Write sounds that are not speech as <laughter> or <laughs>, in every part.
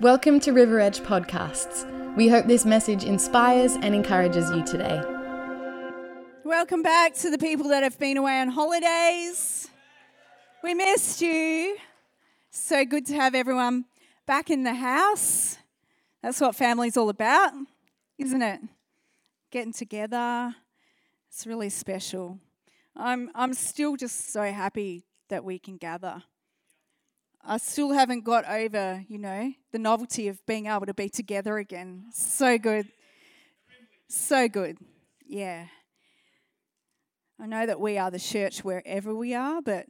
Welcome to River Edge Podcasts. We hope this message inspires and encourages you today. Welcome back to the people that have been away on holidays. We missed you. So good to have everyone back in the house. That's what family's all about, isn't it? Getting together. It's really special. I'm, I'm still just so happy that we can gather. I still haven't got over, you know, the novelty of being able to be together again. So good. So good. Yeah. I know that we are the church wherever we are, but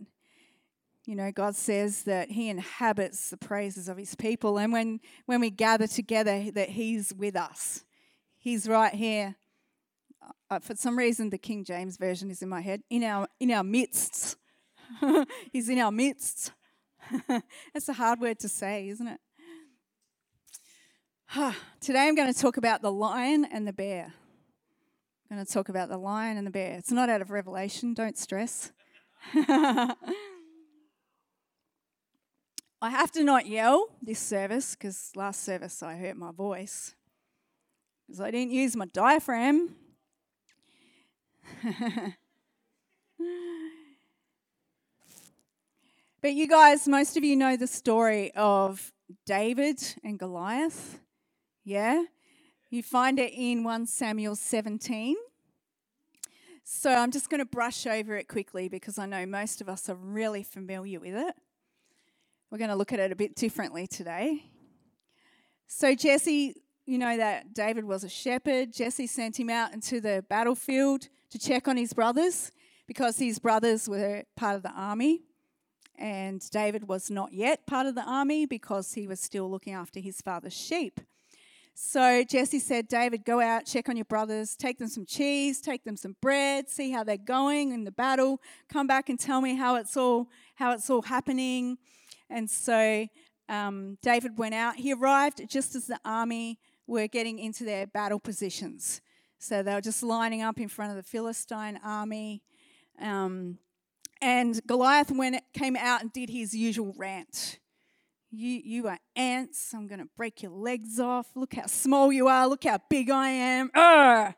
you know, God says that He inhabits the praises of His people, and when when we gather together, that He's with us. He's right here. Uh, for some reason, the King James version is in my head. In our in our midst, <laughs> He's in our midst. <laughs> That's a hard word to say, isn't it? <sighs> Today I'm going to talk about the lion and the bear. I'm going to talk about the lion and the bear. It's not out of Revelation, don't stress. <laughs> I have to not yell this service because last service I hurt my voice because I didn't use my diaphragm. <laughs> But you guys, most of you know the story of David and Goliath. Yeah? You find it in 1 Samuel 17. So I'm just going to brush over it quickly because I know most of us are really familiar with it. We're going to look at it a bit differently today. So, Jesse, you know that David was a shepherd. Jesse sent him out into the battlefield to check on his brothers because his brothers were part of the army and David was not yet part of the army because he was still looking after his father's sheep. So Jesse said, David, go out, check on your brothers, take them some cheese, take them some bread, see how they're going in the battle, come back and tell me how it's all how it's all happening. And so um, David went out. He arrived just as the army were getting into their battle positions. So they were just lining up in front of the Philistine army. Um, and Goliath went, came out and did his usual rant. You, you are ants. I'm going to break your legs off. Look how small you are. Look how big I am. Arr!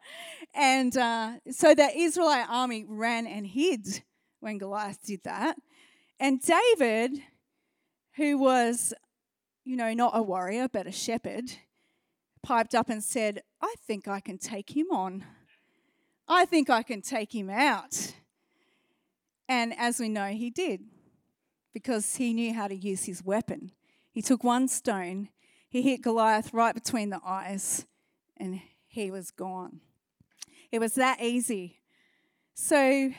And uh, so the Israelite army ran and hid when Goliath did that. And David, who was, you know, not a warrior, but a shepherd, piped up and said, I think I can take him on. I think I can take him out. And as we know, he did because he knew how to use his weapon. He took one stone, he hit Goliath right between the eyes, and he was gone. It was that easy. So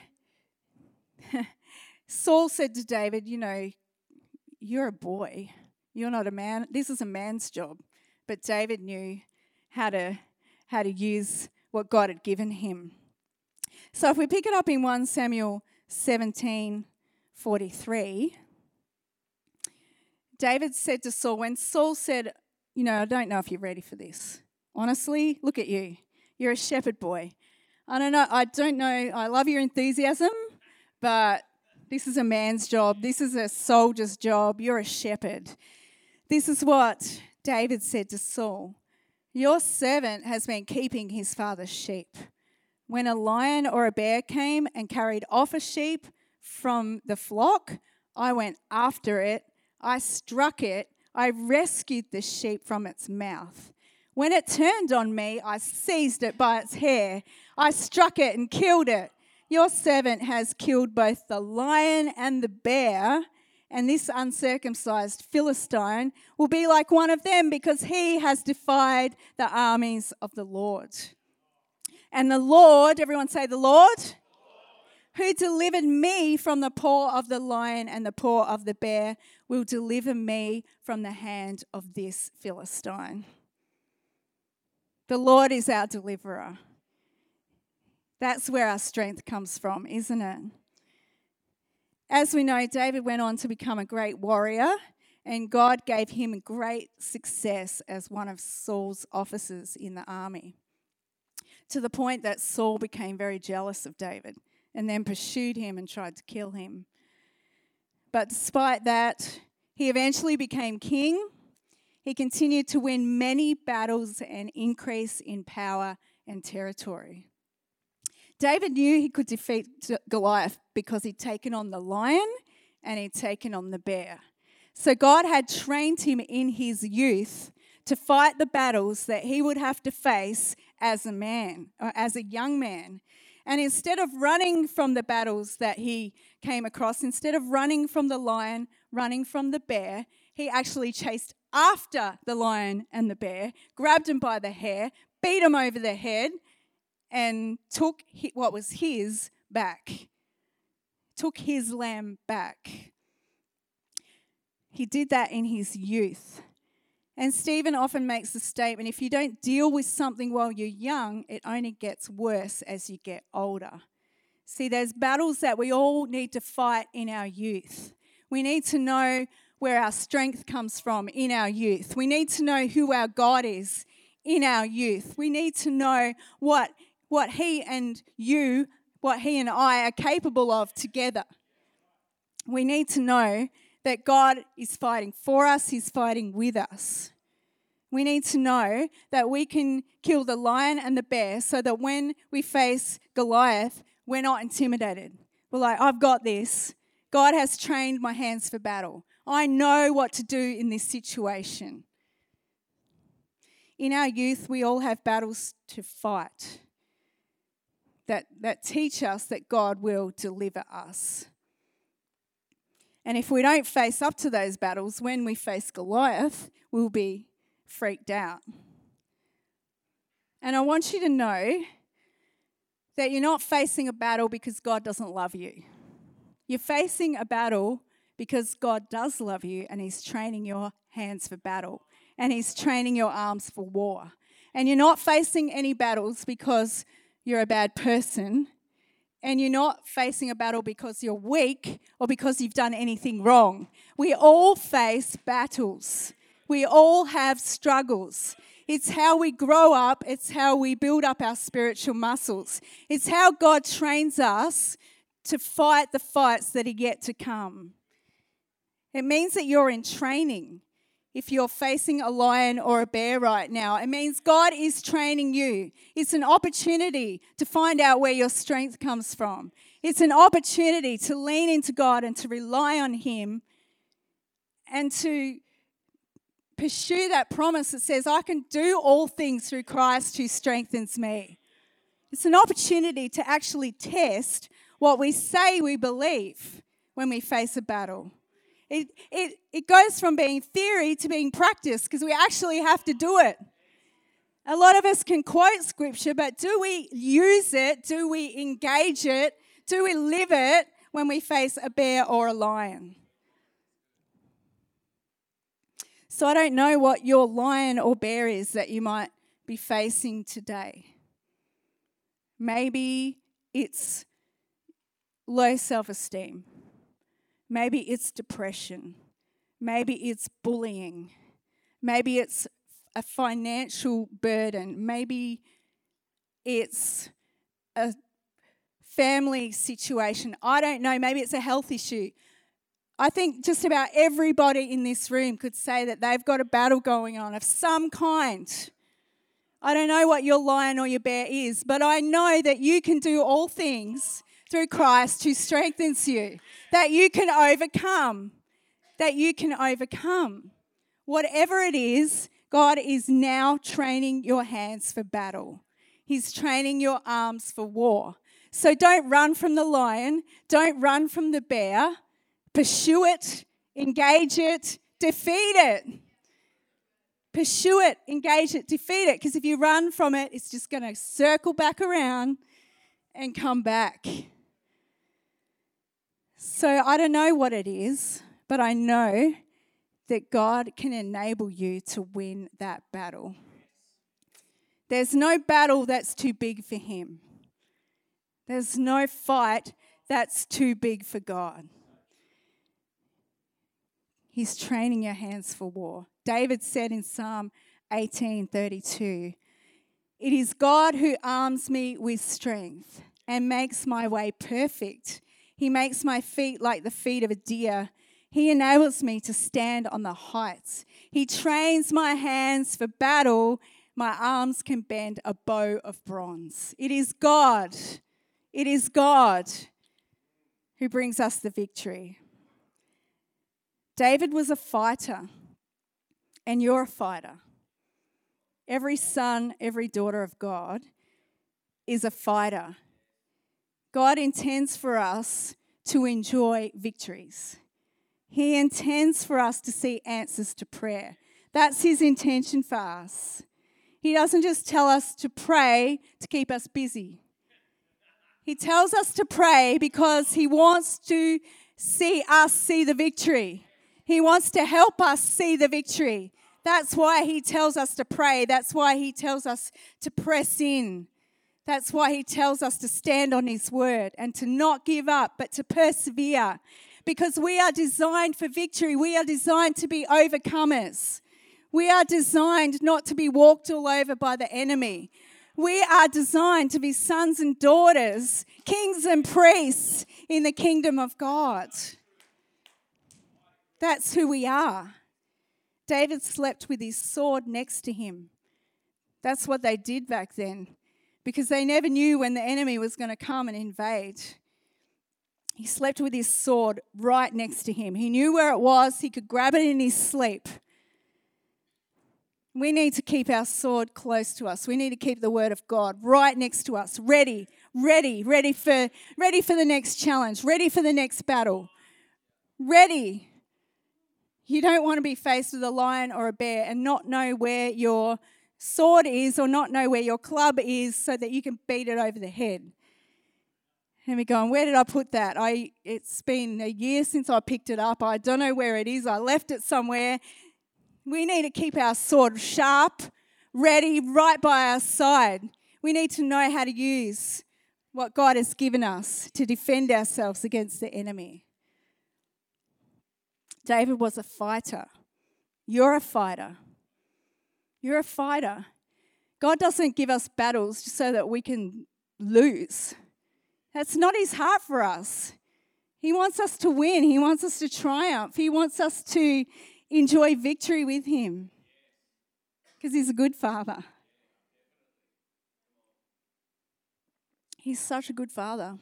<laughs> Saul said to David, You know, you're a boy. You're not a man. This is a man's job. But David knew how to, how to use what God had given him. So if we pick it up in 1 Samuel 1743, David said to Saul, when Saul said, You know, I don't know if you're ready for this. Honestly, look at you. You're a shepherd boy. I don't know. I don't know. I love your enthusiasm, but this is a man's job. This is a soldier's job. You're a shepherd. This is what David said to Saul Your servant has been keeping his father's sheep. When a lion or a bear came and carried off a sheep from the flock, I went after it, I struck it, I rescued the sheep from its mouth. When it turned on me, I seized it by its hair, I struck it and killed it. Your servant has killed both the lion and the bear, and this uncircumcised Philistine will be like one of them because he has defied the armies of the Lord. And the Lord, everyone say, the Lord, who delivered me from the paw of the lion and the paw of the bear, will deliver me from the hand of this Philistine. The Lord is our deliverer. That's where our strength comes from, isn't it? As we know, David went on to become a great warrior, and God gave him great success as one of Saul's officers in the army to the point that Saul became very jealous of David and then pursued him and tried to kill him. But despite that, he eventually became king. He continued to win many battles and increase in power and territory. David knew he could defeat Goliath because he'd taken on the lion and he'd taken on the bear. So God had trained him in his youth to fight the battles that he would have to face as a man, or as a young man. And instead of running from the battles that he came across, instead of running from the lion, running from the bear, he actually chased after the lion and the bear, grabbed him by the hair, beat him over the head, and took what was his back. Took his lamb back. He did that in his youth. And Stephen often makes the statement if you don't deal with something while you're young, it only gets worse as you get older. See, there's battles that we all need to fight in our youth. We need to know where our strength comes from in our youth. We need to know who our God is in our youth. We need to know what, what He and you, what He and I are capable of together. We need to know that God is fighting for us, He's fighting with us. We need to know that we can kill the lion and the bear so that when we face Goliath, we're not intimidated. We're like, I've got this. God has trained my hands for battle. I know what to do in this situation. In our youth, we all have battles to fight that, that teach us that God will deliver us. And if we don't face up to those battles, when we face Goliath, we'll be freaked out. And I want you to know that you're not facing a battle because God doesn't love you. You're facing a battle because God does love you and He's training your hands for battle and He's training your arms for war. And you're not facing any battles because you're a bad person and you're not facing a battle because you're weak or because you've done anything wrong. We all face battles. We all have struggles. It's how we grow up, it's how we build up our spiritual muscles. It's how God trains us to fight the fights that are yet to come. It means that you're in training if you're facing a lion or a bear right now. It means God is training you. It's an opportunity to find out where your strength comes from. It's an opportunity to lean into God and to rely on Him and to pursue that promise that says, I can do all things through Christ who strengthens me. It's an opportunity to actually test what we say we believe when we face a battle. It, it, it goes from being theory to being practice because we actually have to do it. A lot of us can quote scripture, but do we use it? Do we engage it? Do we live it when we face a bear or a lion? So I don't know what your lion or bear is that you might be facing today. Maybe it's low self esteem. Maybe it's depression. Maybe it's bullying. Maybe it's a financial burden. Maybe it's a family situation. I don't know. Maybe it's a health issue. I think just about everybody in this room could say that they've got a battle going on of some kind. I don't know what your lion or your bear is, but I know that you can do all things through Christ who strengthens you, that you can overcome, that you can overcome. Whatever it is, God is now training your hands for battle. He's training your arms for war. So don't run from the lion, don't run from the bear. Pursue it, engage it, defeat it. Pursue it, engage it, defeat it. Because if you run from it, it's just going to circle back around and come back. So I don't know what it is, but I know that God can enable you to win that battle. There's no battle that's too big for Him, there's no fight that's too big for God. He's training your hands for war. David said in Psalm 18:32, "It is God who arms me with strength and makes my way perfect. He makes my feet like the feet of a deer. He enables me to stand on the heights. He trains my hands for battle. My arms can bend a bow of bronze. It is God. It is God who brings us the victory. David was a fighter, and you're a fighter. Every son, every daughter of God is a fighter. God intends for us to enjoy victories. He intends for us to see answers to prayer. That's His intention for us. He doesn't just tell us to pray to keep us busy. He tells us to pray because He wants to see us see the victory. He wants to help us see the victory. That's why He tells us to pray. That's why He tells us to press in. That's why He tells us to stand on His word and to not give up, but to persevere because we are designed for victory. We are designed to be overcomers. We are designed not to be walked all over by the enemy. We are designed to be sons and daughters, kings and priests in the kingdom of God. That's who we are. David slept with his sword next to him. That's what they did back then because they never knew when the enemy was going to come and invade. He slept with his sword right next to him. He knew where it was, he could grab it in his sleep. We need to keep our sword close to us. We need to keep the word of God right next to us, ready, ready, ready for ready for the next challenge, ready for the next battle. Ready. You don't want to be faced with a lion or a bear and not know where your sword is or not know where your club is so that you can beat it over the head. And we're going, where did I put that? I it's been a year since I picked it up. I don't know where it is. I left it somewhere. We need to keep our sword sharp, ready, right by our side. We need to know how to use what God has given us to defend ourselves against the enemy. David was a fighter. You're a fighter. You're a fighter. God doesn't give us battles just so that we can lose. That's not his heart for us. He wants us to win. He wants us to triumph. He wants us to enjoy victory with him because he's a good father. He's such a good father.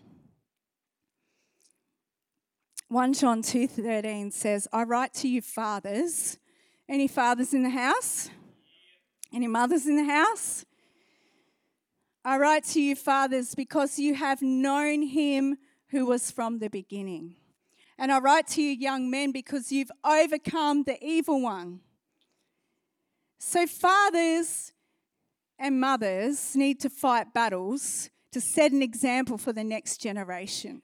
1 John 2:13 says, "I write to you fathers." Any fathers in the house? Any mothers in the house? I write to you, fathers, because you have known him who was from the beginning. And I write to you, young men, because you've overcome the evil one. So, fathers and mothers need to fight battles to set an example for the next generation.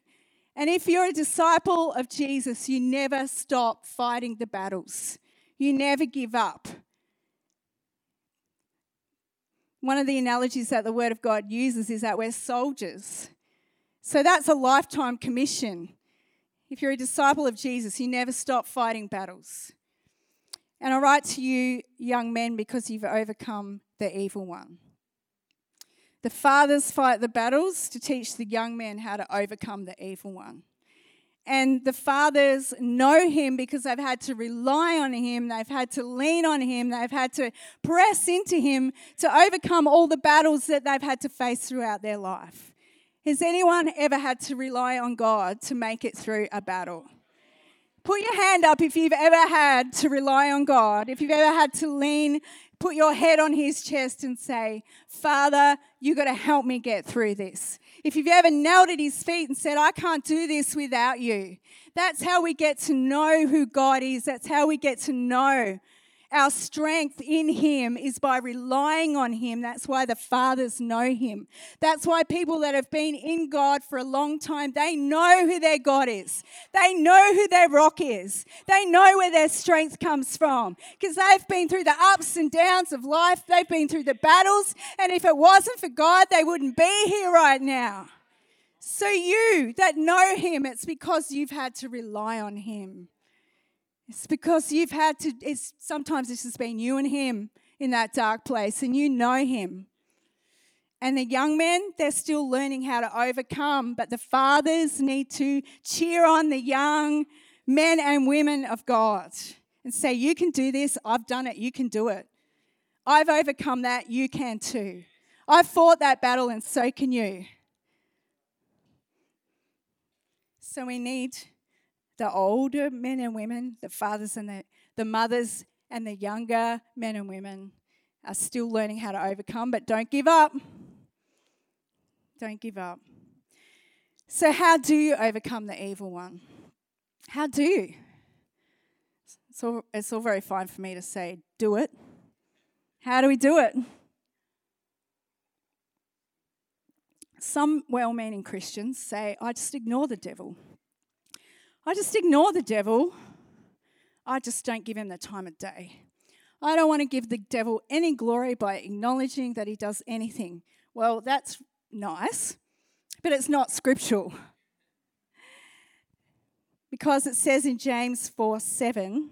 And if you're a disciple of Jesus, you never stop fighting the battles, you never give up. One of the analogies that the Word of God uses is that we're soldiers. So that's a lifetime commission. If you're a disciple of Jesus, you never stop fighting battles. And I write to you, young men, because you've overcome the evil one. The fathers fight the battles to teach the young men how to overcome the evil one. And the fathers know him because they've had to rely on him, they've had to lean on him, they've had to press into him to overcome all the battles that they've had to face throughout their life. Has anyone ever had to rely on God to make it through a battle? Put your hand up if you've ever had to rely on God, if you've ever had to lean, put your head on his chest and say, Father, you've got to help me get through this if you've ever knelt at his feet and said, I can't do this without you, that's how we get to know who God is. That's how we get to know our strength in Him is by relying on Him. That's why the fathers know Him. That's why people that have been in God for a long time, they know who their God is. They know who their rock is. They know where their strength comes from because they've been through the ups and downs of life. They've been through the battles. And if it wasn't for God, they wouldn't be here right now. So, you that know Him, it's because you've had to rely on Him. It's because you've had to, it's, sometimes this has been you and him in that dark place, and you know him. And the young men, they're still learning how to overcome, but the fathers need to cheer on the young men and women of God and say, You can do this. I've done it. You can do it. I've overcome that. You can too. I've fought that battle, and so can you. So we need the older men and women, the fathers and the, the mothers, and the younger men and women are still learning how to overcome, but don't give up. Don't give up. So, how do you overcome the evil one? How do you? It's all, it's all very fine for me to say, do it. How do we do it? Some well meaning Christians say, I just ignore the devil. I just ignore the devil. I just don't give him the time of day. I don't want to give the devil any glory by acknowledging that he does anything. Well, that's nice, but it's not scriptural. Because it says in James 4 7,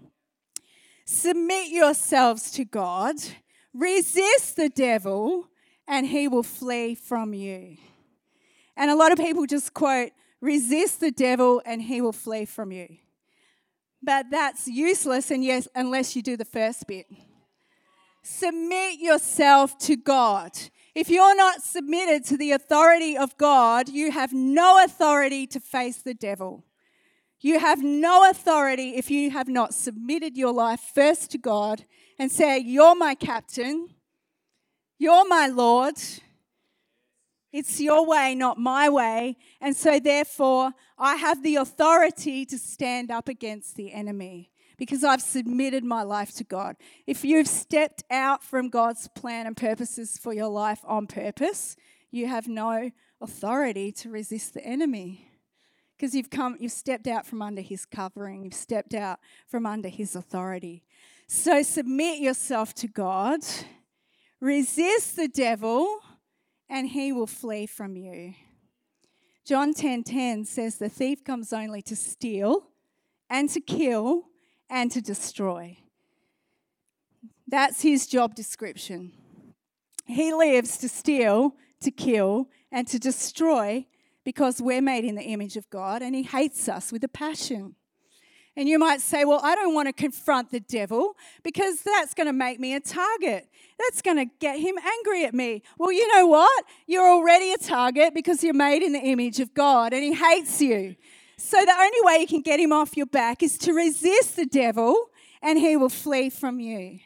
submit yourselves to God, resist the devil, and he will flee from you. And a lot of people just quote, resist the devil and he will flee from you. But that's useless and yes, unless you do the first bit. Submit yourself to God. If you're not submitted to the authority of God, you have no authority to face the devil. You have no authority if you have not submitted your life first to God and say, You're my captain, you're my Lord, it's your way, not my way. And so, therefore, I have the authority to stand up against the enemy because I've submitted my life to God. If you've stepped out from God's plan and purposes for your life on purpose, you have no authority to resist the enemy because you've come you've stepped out from under his covering you've stepped out from under his authority so submit yourself to god resist the devil and he will flee from you. John 10:10 10, 10 says the thief comes only to steal and to kill and to destroy. That's his job description. He lives to steal, to kill, and to destroy because we're made in the image of God and he hates us with a passion. And you might say, Well, I don't want to confront the devil because that's going to make me a target. That's going to get him angry at me. Well, you know what? You're already a target because you're made in the image of God and he hates you. So the only way you can get him off your back is to resist the devil and he will flee from you.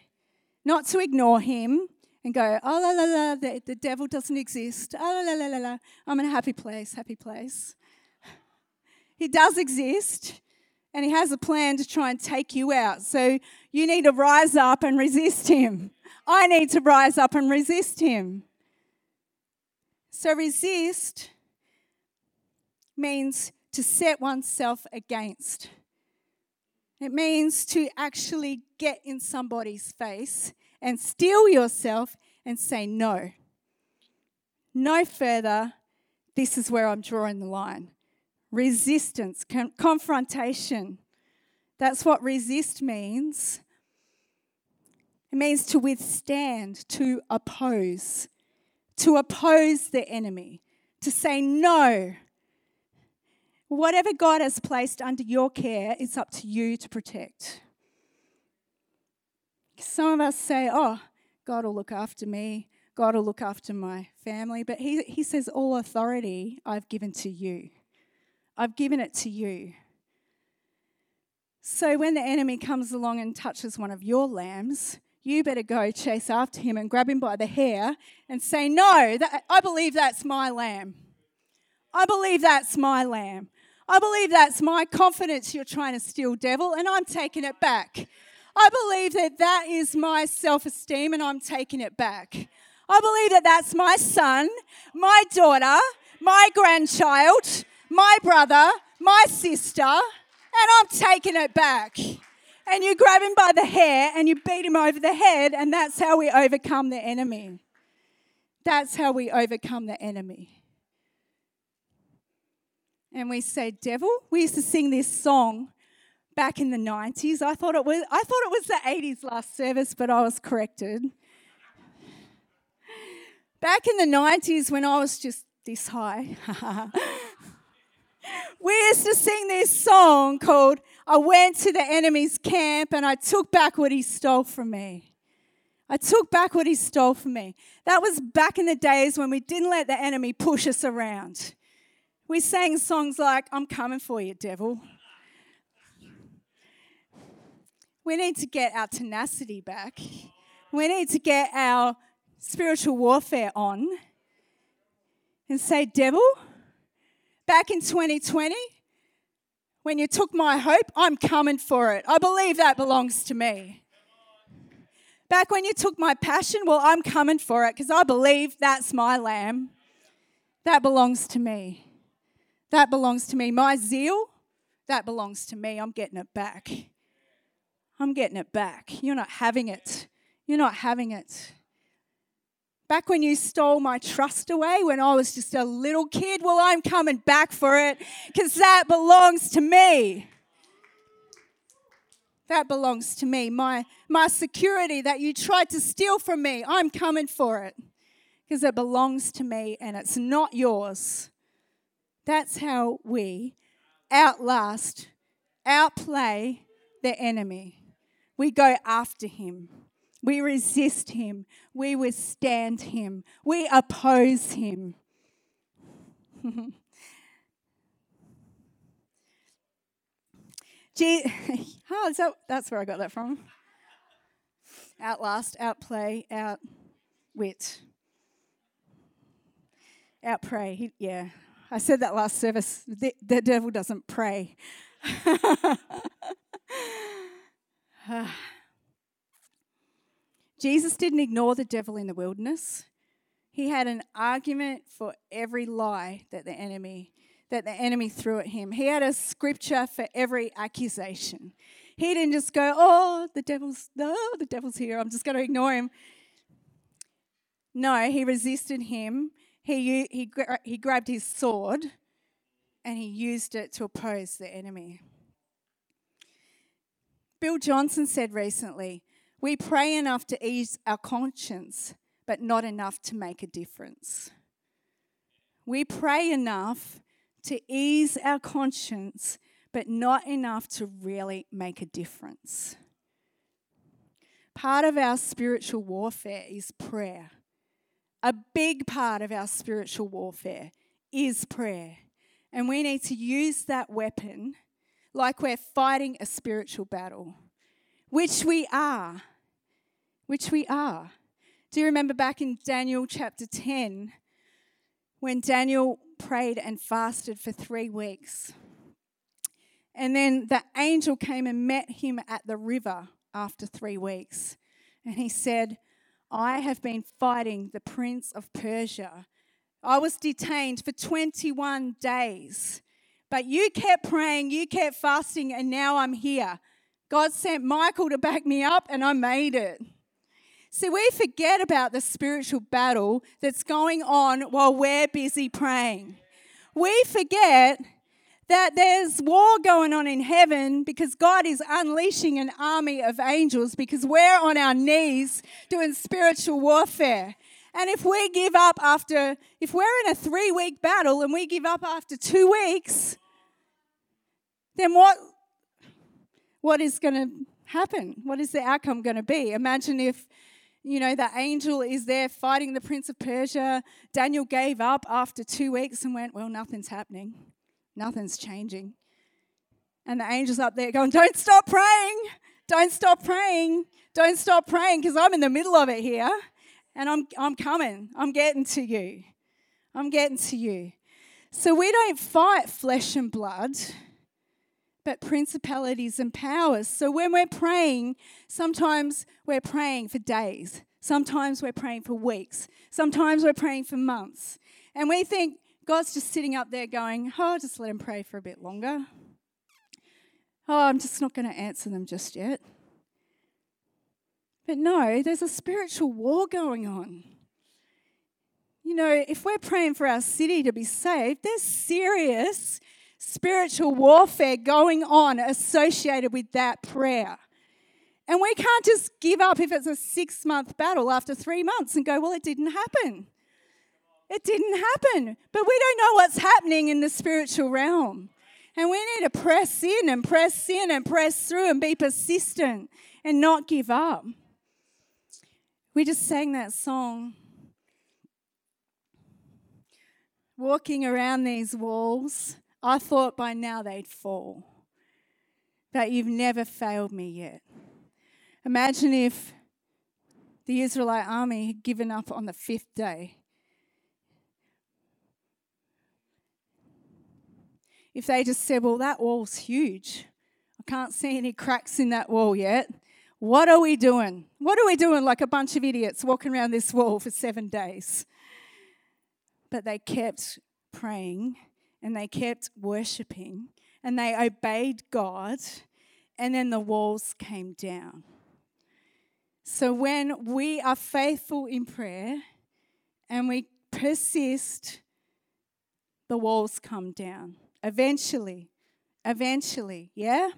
Not to ignore him and go, oh, la, la, la, the, the devil doesn't exist. Oh, la, la, la, la, I'm in a happy place, happy place. He does exist and he has a plan to try and take you out. So you need to rise up and resist him. I need to rise up and resist him. So resist means to set oneself against. It means to actually get in somebody's face and steel yourself and say, no. No further. This is where I'm drawing the line resistance, con- confrontation. That's what resist means. It means to withstand, to oppose, to oppose the enemy, to say no. Whatever God has placed under your care, it's up to you to protect. Some of us say, Oh, God will look after me, God will look after my family. But He, he says, All authority I've given to you. I've given it to you. So when the enemy comes along and touches one of your lambs, you better go chase after him and grab him by the hair and say, No, that, I believe that's my lamb. I believe that's my lamb. I believe that's my confidence you're trying to steal, devil, and I'm taking it back. I believe that that is my self esteem and I'm taking it back. I believe that that's my son, my daughter, my grandchild, my brother, my sister, and I'm taking it back. And you grab him by the hair and you beat him over the head, and that's how we overcome the enemy. That's how we overcome the enemy. And we say, Devil, we used to sing this song back in the 90s. I thought it was I thought it was the 80s last service, but I was corrected. Back in the 90s when I was just this high. <laughs> we used to sing this song called I went to the enemy's camp and I took back what he stole from me. I took back what he stole from me. That was back in the days when we didn't let the enemy push us around. We sang songs like, I'm coming for you, devil. We need to get our tenacity back. We need to get our spiritual warfare on and say, Devil, back in 2020, when you took my hope, I'm coming for it. I believe that belongs to me. Back when you took my passion, well, I'm coming for it because I believe that's my lamb. That belongs to me. That belongs to me. My zeal, that belongs to me. I'm getting it back. I'm getting it back. You're not having it. You're not having it. Back when you stole my trust away when I was just a little kid, well, I'm coming back for it because that belongs to me. That belongs to me. My, my security that you tried to steal from me, I'm coming for it because it belongs to me and it's not yours. That's how we outlast, outplay the enemy. We go after him. We resist him. We withstand him. We oppose him. <laughs> Gee, <laughs> oh, that, that's where I got that from. Outlast, outplay, outwit, outpray. He, yeah, I said that last service. The, the devil doesn't pray. <laughs> <sighs> <sighs> Jesus didn't ignore the devil in the wilderness. He had an argument for every lie that the enemy that the enemy threw at him. He had a scripture for every accusation. He didn't just go, "Oh, the devil's no, the devil's here. I'm just going to ignore him." No, he resisted him. He he he grabbed his sword and he used it to oppose the enemy. Bill Johnson said recently, "We pray enough to ease our conscience, but not enough to make a difference." We pray enough to ease our conscience, but not enough to really make a difference. Part of our spiritual warfare is prayer. A big part of our spiritual warfare is prayer. And we need to use that weapon like we're fighting a spiritual battle, which we are. Which we are. Do you remember back in Daniel chapter 10 when Daniel prayed and fasted for three weeks. And then the angel came and met him at the river after three weeks. And he said, I have been fighting the prince of Persia. I was detained for 21 days, but you kept praying, you kept fasting, and now I'm here. God sent Michael to back me up, and I made it. See, we forget about the spiritual battle that's going on while we're busy praying. We forget that there's war going on in heaven because God is unleashing an army of angels because we're on our knees doing spiritual warfare. And if we give up after, if we're in a three week battle and we give up after two weeks, then what, what is going to happen? What is the outcome going to be? Imagine if you know, the angel is there fighting the prince of Persia. Daniel gave up after two weeks and went, Well, nothing's happening, nothing's changing. And the angel's up there going, Don't stop praying, don't stop praying, don't stop praying, because I'm in the middle of it here and I'm, I'm coming, I'm getting to you. I'm getting to you. So we don't fight flesh and blood but principalities and powers. So when we're praying, sometimes we're praying for days, sometimes we're praying for weeks, sometimes we're praying for months. And we think God's just sitting up there going, Oh, just let him pray for a bit longer. Oh, I'm just not going to answer them just yet. But no, there's a spiritual war going on. You know, if we're praying for our city to be saved, there's serious spiritual warfare going on associated with that prayer. And we can't just give up if it's a six month battle after three months and go, well, it didn't happen. It didn't happen. But we don't know what's happening in the spiritual realm. And we need to press in and press in and press through and be persistent and not give up. We just sang that song. Walking around these walls, I thought by now they'd fall. But you've never failed me yet. Imagine if the Israelite army had given up on the fifth day. If they just said, Well, that wall's huge. I can't see any cracks in that wall yet. What are we doing? What are we doing like a bunch of idiots walking around this wall for seven days? But they kept praying and they kept worshiping and they obeyed God, and then the walls came down. So when we are faithful in prayer and we persist, the walls come down. Eventually, eventually, yeah?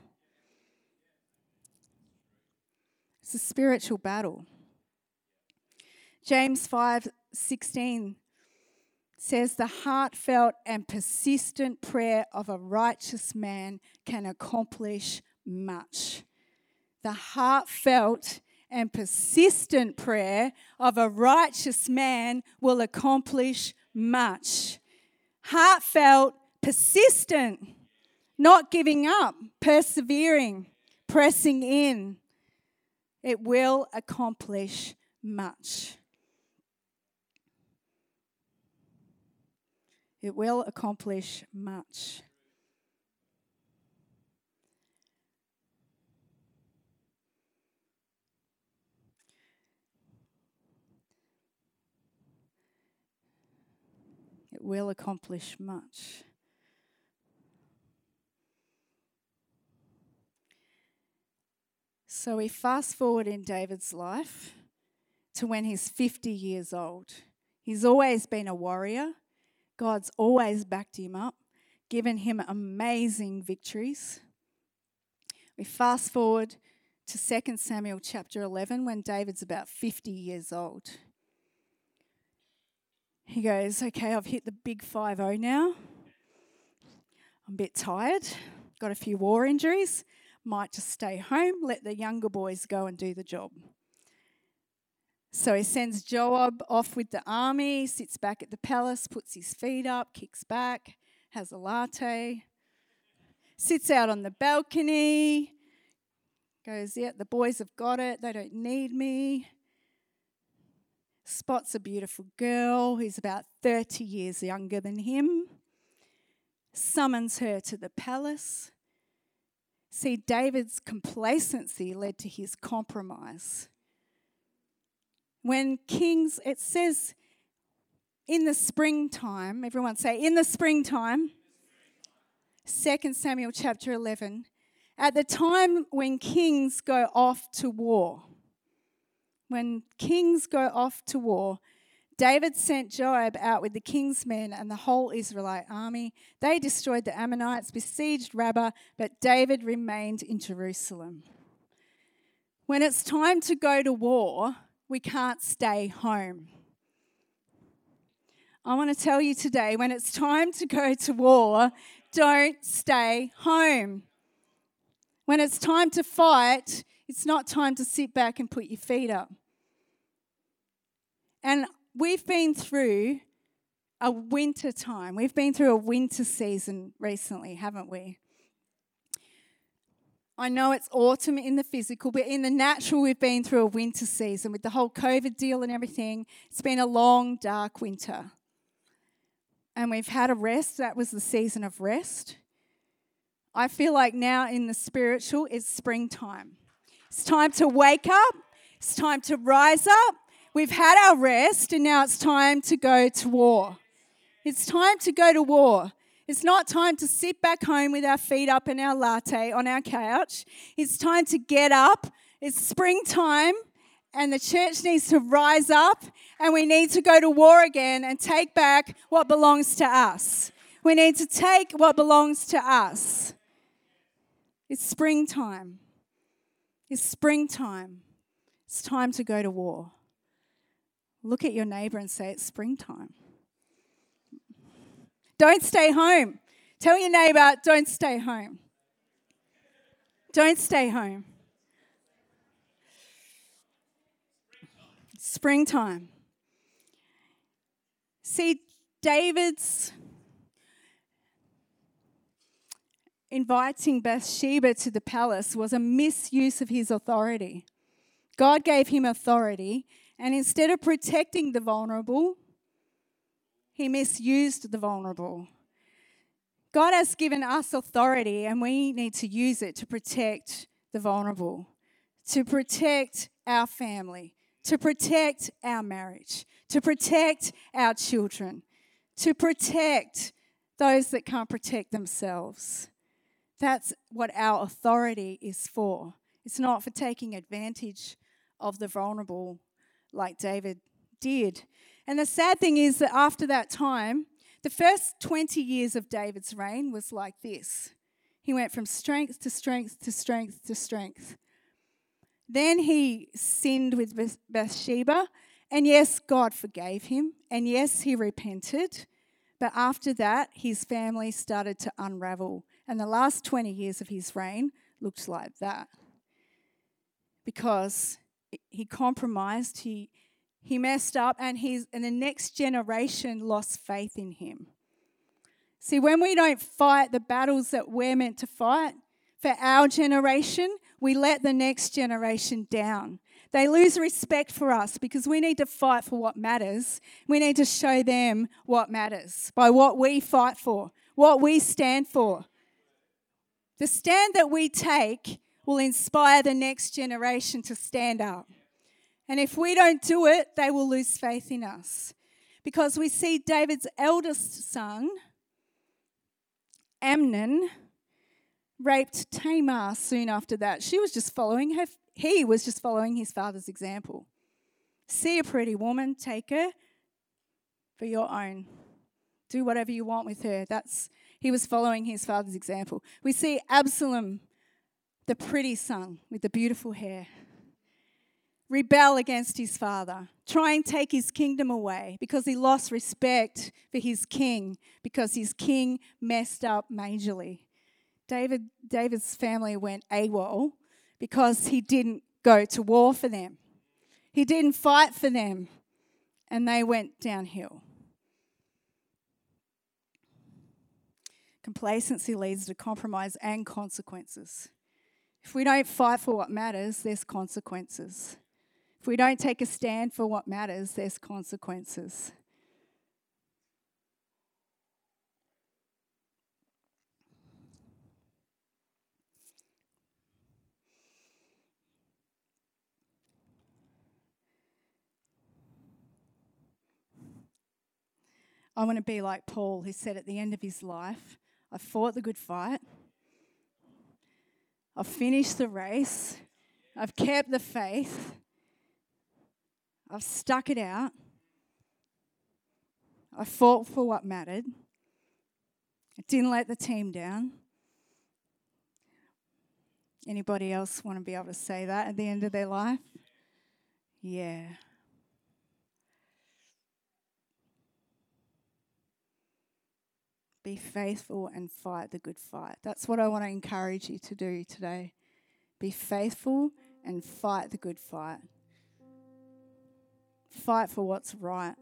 It's a spiritual battle. James 5 16 says, The heartfelt and persistent prayer of a righteous man can accomplish much. The heartfelt and persistent prayer of a righteous man will accomplish much. Heartfelt, persistent, not giving up, persevering, pressing in. It will accomplish much. It will accomplish much. It will accomplish much. So we fast forward in David's life to when he's 50 years old. He's always been a warrior. God's always backed him up, given him amazing victories. We fast forward to 2 Samuel chapter 11 when David's about 50 years old. He goes, Okay, I've hit the big 5 0 now. I'm a bit tired, got a few war injuries, might just stay home, let the younger boys go and do the job. So he sends Joab off with the army, sits back at the palace, puts his feet up, kicks back, has a latte, sits out on the balcony, goes, Yeah, the boys have got it, they don't need me. Spots a beautiful girl who's about 30 years younger than him, summons her to the palace. See, David's complacency led to his compromise. When kings, it says in the springtime, everyone say, in the springtime, 2 Samuel chapter 11, at the time when kings go off to war, when kings go off to war, David sent Joab out with the king's men and the whole Israelite army. They destroyed the Ammonites, besieged Rabbah, but David remained in Jerusalem. When it's time to go to war, we can't stay home. I want to tell you today when it's time to go to war, don't stay home. When it's time to fight, it's not time to sit back and put your feet up. And we've been through a winter time. We've been through a winter season recently, haven't we? I know it's autumn in the physical, but in the natural, we've been through a winter season with the whole COVID deal and everything. It's been a long, dark winter. And we've had a rest. That was the season of rest. I feel like now in the spiritual, it's springtime. It's time to wake up, it's time to rise up. We've had our rest, and now it's time to go to war. It's time to go to war. It's not time to sit back home with our feet up and our latte on our couch. It's time to get up. It's springtime, and the church needs to rise up, and we need to go to war again and take back what belongs to us. We need to take what belongs to us. It's springtime. It's springtime. It's time to go to war. Look at your neighbor and say, It's springtime. Don't stay home. Tell your neighbor, don't stay home. Don't stay home. Springtime. See, David's inviting Bathsheba to the palace was a misuse of his authority. God gave him authority, and instead of protecting the vulnerable, he misused the vulnerable. God has given us authority, and we need to use it to protect the vulnerable, to protect our family, to protect our marriage, to protect our children, to protect those that can't protect themselves. That's what our authority is for. It's not for taking advantage of the vulnerable like David did. And the sad thing is that after that time, the first 20 years of David's reign was like this. He went from strength to strength to strength to strength. Then he sinned with Bathsheba, and yes, God forgave him, and yes, he repented. But after that, his family started to unravel and the last 20 years of his reign looked like that. Because he compromised, he, he messed up, and, his, and the next generation lost faith in him. See, when we don't fight the battles that we're meant to fight for our generation, we let the next generation down. They lose respect for us because we need to fight for what matters. We need to show them what matters by what we fight for, what we stand for. The stand that we take will inspire the next generation to stand up. And if we don't do it, they will lose faith in us. Because we see David's eldest son, Amnon, raped Tamar soon after that. She was just following her, he was just following his father's example. See a pretty woman, take her for your own. Do whatever you want with her. That's he was following his father's example. We see Absalom, the pretty son with the beautiful hair, rebel against his father, try and take his kingdom away because he lost respect for his king, because his king messed up majorly. David, David's family went AWOL because he didn't go to war for them. He didn't fight for them, and they went downhill. Complacency leads to compromise and consequences. If we don't fight for what matters, there's consequences. If we don't take a stand for what matters, there's consequences. I want to be like Paul, who said at the end of his life, I fought the good fight. I've finished the race. I've kept the faith. I've stuck it out. I fought for what mattered. I didn't let the team down. Anybody else want to be able to say that at the end of their life? Yeah. Be faithful and fight the good fight. That's what I want to encourage you to do today. Be faithful and fight the good fight. Fight for what's right.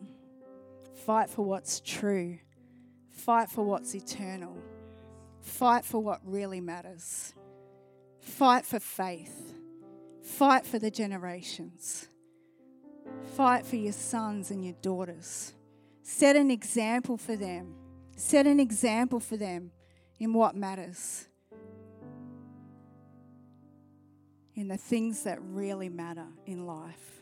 Fight for what's true. Fight for what's eternal. Fight for what really matters. Fight for faith. Fight for the generations. Fight for your sons and your daughters. Set an example for them Set an example for them in what matters, in the things that really matter in life.